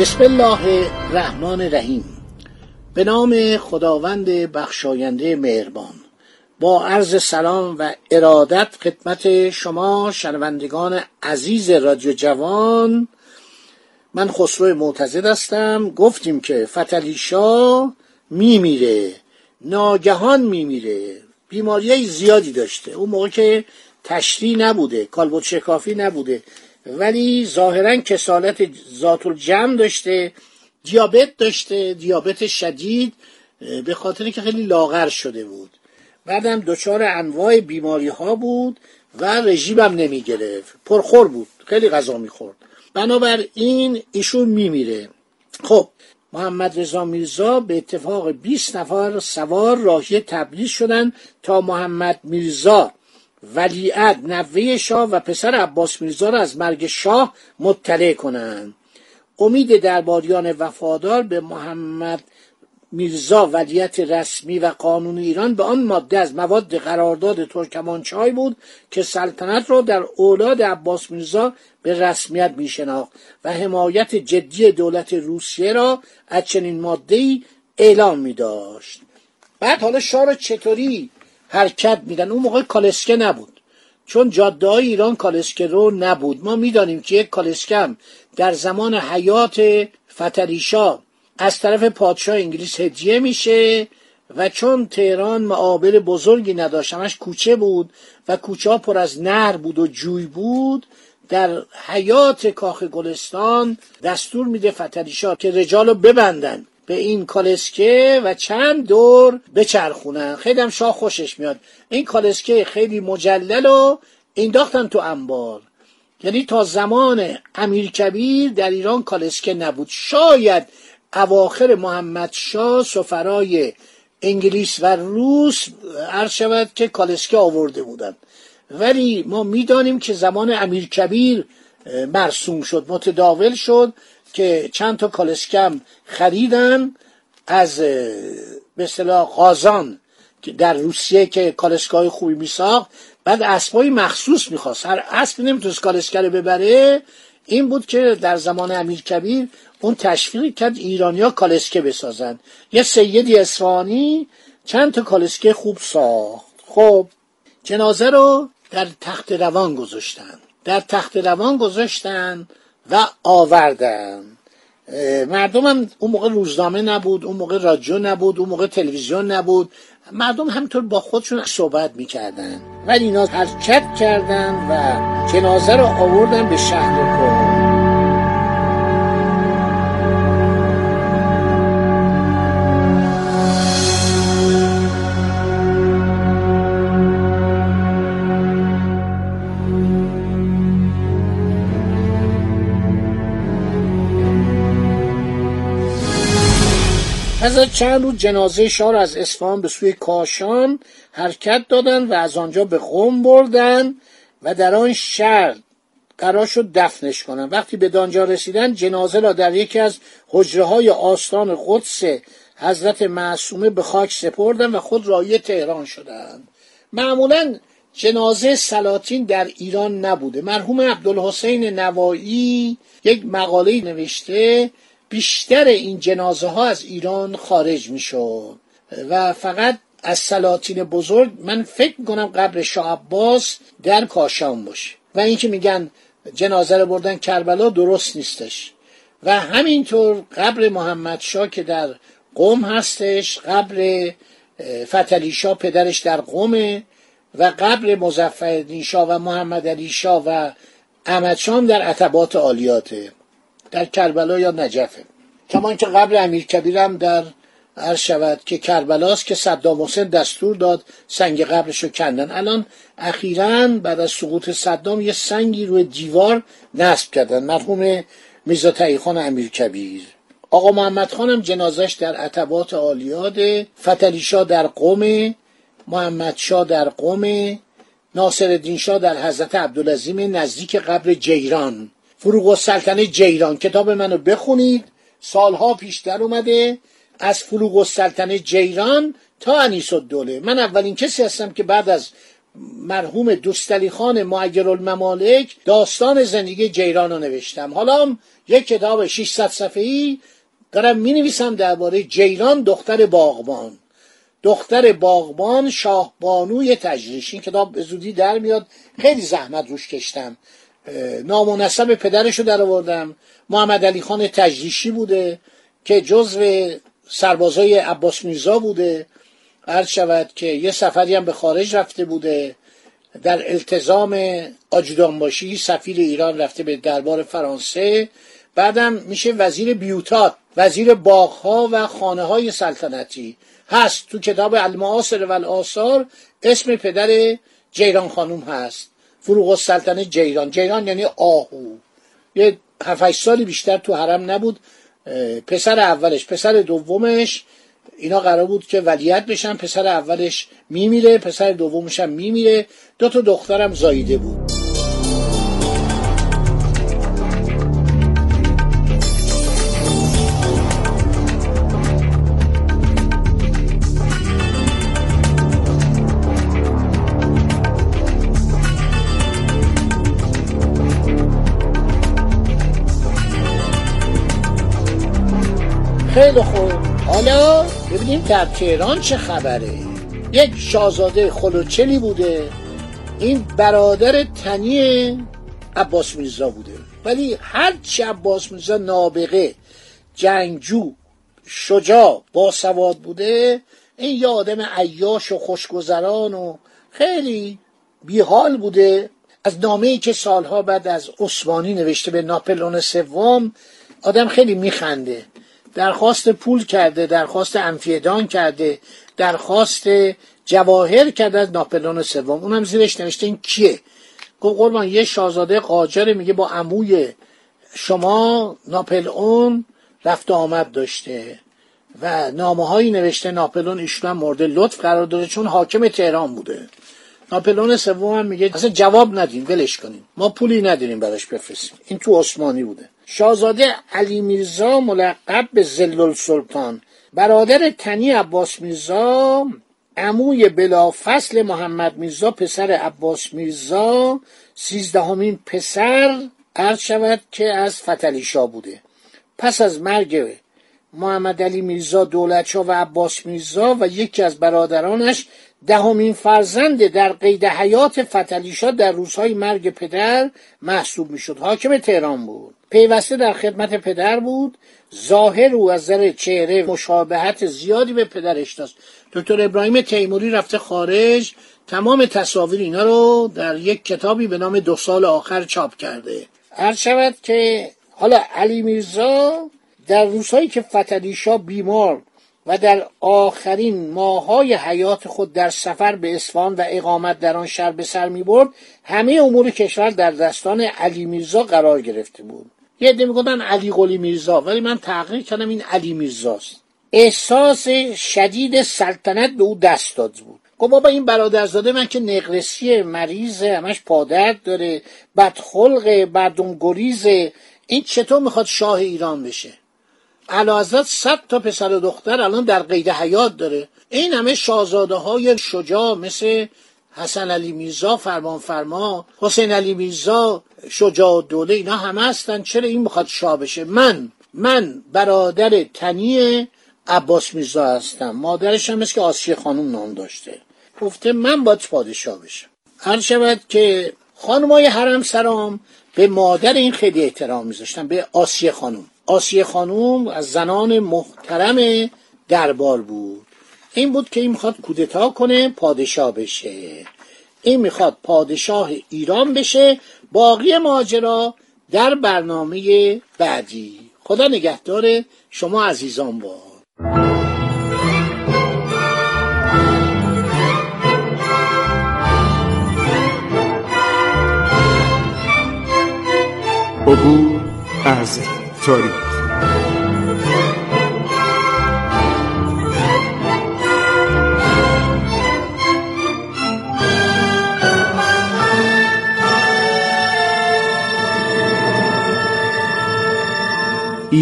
بسم الله الرحمن الرحیم. به نام خداوند بخشاینده مهربان. با عرض سلام و ارادت خدمت شما شنوندگان عزیز رادیو جوان من خسرو معتزد هستم. گفتیم که فتلیشا میمیره ناگهان میمیره. بیماری زیادی داشته. اون موقع که تشریح نبوده کالبوت شکافی نبوده. ولی ظاهرا کسالت ذات الجمع داشته دیابت داشته دیابت شدید به خاطر که خیلی لاغر شده بود. بعدم دچار انواع بیماری ها بود و رژیم هم نمی گرفت پرخور بود. خیلی غذا می‌خورد. بنابراین ایشون میمیره. خب محمد رضا میرزا به اتفاق 20 نفر سوار راهی تبریز شدن تا محمد میرزا ولیعت نوه شاه و پسر عباس میرزا را از مرگ شاه مطلع کنند امید درباریان وفادار به محمد میرزا ولیت رسمی و قانونی ایران به آن ماده از مواد قرارداد ترکمانچای بود که سلطنت را در اولاد عباس میرزا به رسمیت میشناخت و حمایت جدی دولت روسیه را از چنین ماده‌ای اعلام می داشت. بعد حالا شاه را چطوری حرکت میدن اون موقع کالسکه نبود. چون جاده های ایران کالسکه رو نبود. ما می‌دانیم که یک کالسکم در زمان حیات فتریشا از طرف پادشاه انگلیس هدیه میشه و چون تهران معابر بزرگی نداشت همش کوچه بود و کوچه ها پر از نهر بود و جوی بود در حیات کاخ گلستان دستور میده فتریشا که رجال رو ببندن. به این کالسکه و چند دور بچرخونن. خیلی هم شاه خوشش میاد. این کالسکه خیلی مجلل و انداختن تو انبار. یعنی تا زمان امیر کبیر در ایران کالسکه نبود. شاید اواخر محمد شاه سفرای انگلیس و روس عرض شود که کالسکه آورده بودند. ولی ما می‌دانیم که زمان امیر کبیر مرسوم شد متداول شد که چند تا کالسکم خریدن از به اصطلاح قازان که در روسیه که کالسکای خوبی میساخت. بعد اسبای مخصوص می‌خواست. هر اسب نمی‌تونست کالسکه رو ببره. این بود که در زمان امیر کبیر اون تشویق کرد ایرانیا کالسکه بسازن. یه سیدی اصفهانی چند تا کالسکه خوب ساخت. خب جنازه رو در تخت روان گذاشتن. در تخت روان گذاشتن. و آوردن. مردم هم اون موقع روزنامه نبود اون موقع رادیو نبود اون موقع تلویزیون نبود. مردم همینطور با خودشون صحبت می‌کردن. ولی اینا حرکت کردن و جنازه رو آوردن به شهر کن پس از چند روز جنازه شاه از اصفهان به سوی کاشان حرکت دادند و از آنجا به قم بردن و در آن شهر قرار شد دفنش کنند. وقتی به دانجا رسیدن جنازه را در یکی از حجره های آستان قدس حضرت معصومه به خاک سپردن و خود رای تهران شدند. معمولا جنازه سلاطین در ایران نبوده. مرحوم عبدالحسین نوایی یک مقاله نوشته بیشتر این جنازه ها از ایران خارج می شد و فقط از سلاطین بزرگ من فکر کنم قبر شاه عباس در کاشان باشه. و اینکه میگن جنازه رو بردن کربلا درست نیستش. و همینطور قبر محمد شاه که در قوم هستش قبر فتلی شاه پدرش در قومه و قبر مزفر شاه و محمد علی شاه و احمد شام در عتبات عالیاته. در کربلا یا نجفه. کمان که قبل امیر کبیرم در عرض شود که کربلاست که صدام حسین دستور داد سنگ قبرشو کندن. الان اخیرا بعد از سقوط صدام یه سنگی روی دیوار نصب کردن. مرحوم میرزا خان امیر کبیر. آقا محمد خانم جنازش در عتبات آلیاد فتلیشا در قوم محمد شا در قوم ناصر شاه در حضرت عبدالعظیم نزدیک قبر جیران. فروغ السلطنه جیران. کتاب منو بخونید. سالها پیشتر اومده از فروغ السلطنه جیران تا انیس الدوله من اولین کسی هستم که بعد از مرحوم دوستالی خان معیر الممالک داستان زندگی جیران رو نوشتم. حالا یک کتاب 600 صفحه‌ای دارم می نویسم درباره جیران دختر باغبان. دختر باغبان شاه بانوی تجریش. این کتاب به زودی در میاد. خیلی زحمت روش کشتم. نام و نسب پدرش رو در آوردم محمد علی خان تجریشی بوده که جزو سربازای عباس میرزا بوده. عرض شود که یه سفری هم به خارج رفته بوده. در التزام آجودانباشی سفیر ایران رفته به دربار فرانسه. بعدم میشه وزیر بیوتات وزیر باغها و خانه های سلطنتی. هست تو کتاب المعاصر و آثار اسم پدر جیران خانوم هست. فروغ السلطنه جیران. جیران یعنی آهو. یه هفت سالی بیشتر تو حرم نبود. پسر اولش. پسر دومش اینا قرار بود که ولیت بشن. پسر اولش میمیره پسر دومش هم میمیره. دو تا دخترم زاییده بود. خیلی خوب. حالا ببینیم در تهران چه خبره. یک شاهزاده خلوچلی بوده. این برادر تنی عباس میرزا بوده. ولی هرچی عباس میرزا نابغه جنگجو شجاع باسواد بوده این یه آدم عیاش و خوشگذران و خیلی بیحال بوده. از نامه ای که سالها بعد از عثمانی نوشته به ناپلون سوم آدم خیلی میخنده. درخواست پول کرده درخواست انفیدان کرده درخواست جواهر کرده از ناپلون سوم. اونم زیرش نوشته این کیه؟ گفت قربان یه شاهزاده قاجر میگه با عموی شما ناپلئون رفت آمد داشته و نامه هایی نوشته ناپلون ایشون هم مورد لطف قرار داده چون حاکم تهران بوده. ناپلون سوم هم میگه اصلا جواب ندیم ولش کنیم. ما پولی نداریم براش بفرستیم. این تو عثمانی بوده. شاهزاده علی میرزا ملقب به زلل سلطان. برادر تنی عباس میرزا عموی بلافصل محمد میرزا پسر عباس میرزا سیزدهمین پسر عرض شود که از فتلیشا بوده. پس از مرگ محمد علی میرزا دولتشاه و عباس میرزا و یکی از برادرانش دهمین فرزند در قید حیات فتلیشا در روزهای مرگ پدر محسوب می‌شد. حاکم تهران بود. پیوسته در خدمت پدر بود. ظاهر او از نظر چهره مشابهت زیادی به پدرش داشت. دکتر ابراهیم تیموری رفته خارج. تمام تصاویر اینا رو در یک کتابی به نام دو سال آخر چاپ کرده. هر شود که حالا علی میرزا در روزهایی که فتلیشا بیمار و در آخرین ماهای حیات خود در سفر به اصفهان و اقامت در آن شهر به سر می برد همه امور کشور در دستان علی میرزا قرار گرفته بود. یه عده می‌گفتن علی قلی میرزا ولی من تحقیق کردم این علی میرزاست. احساس شدید سلطنت به او دست داد بود. گفت بابا این برادرزاده من که نقرسی مریضه همش پادرد داره بدخلق مردم گریزه این چطور می‌خواد شاه ایران بشه؟ حضرت صد تا پسر و دختر الان در قید حیات داره. این همه شاهزاده های شجاع مثل حسن علی میرزا فرمان فرما حسین علی میرزا شجاع دوله اینا همه هستن. چرا این می‌خواد شاه بشه؟ من من برادر تنی عباس میرزا هستم. مادرش هم که آسیه خانوم نام داشته. گفته من باید پادشاه بشم. هر شود که خانمای حرم سرام به مادر این خیلی احترام میذاشتن به آسیه خانوم آسیه خانوم از زنان محترم دربار بود. این بود که این می‌خواد کودتا کنه پادشاه بشه. این می‌خواد پادشاه ایران بشه. باقی ماجرا در برنامه بعدی. خدا نگهدار شما عزیزان با. عبور از تاریخ.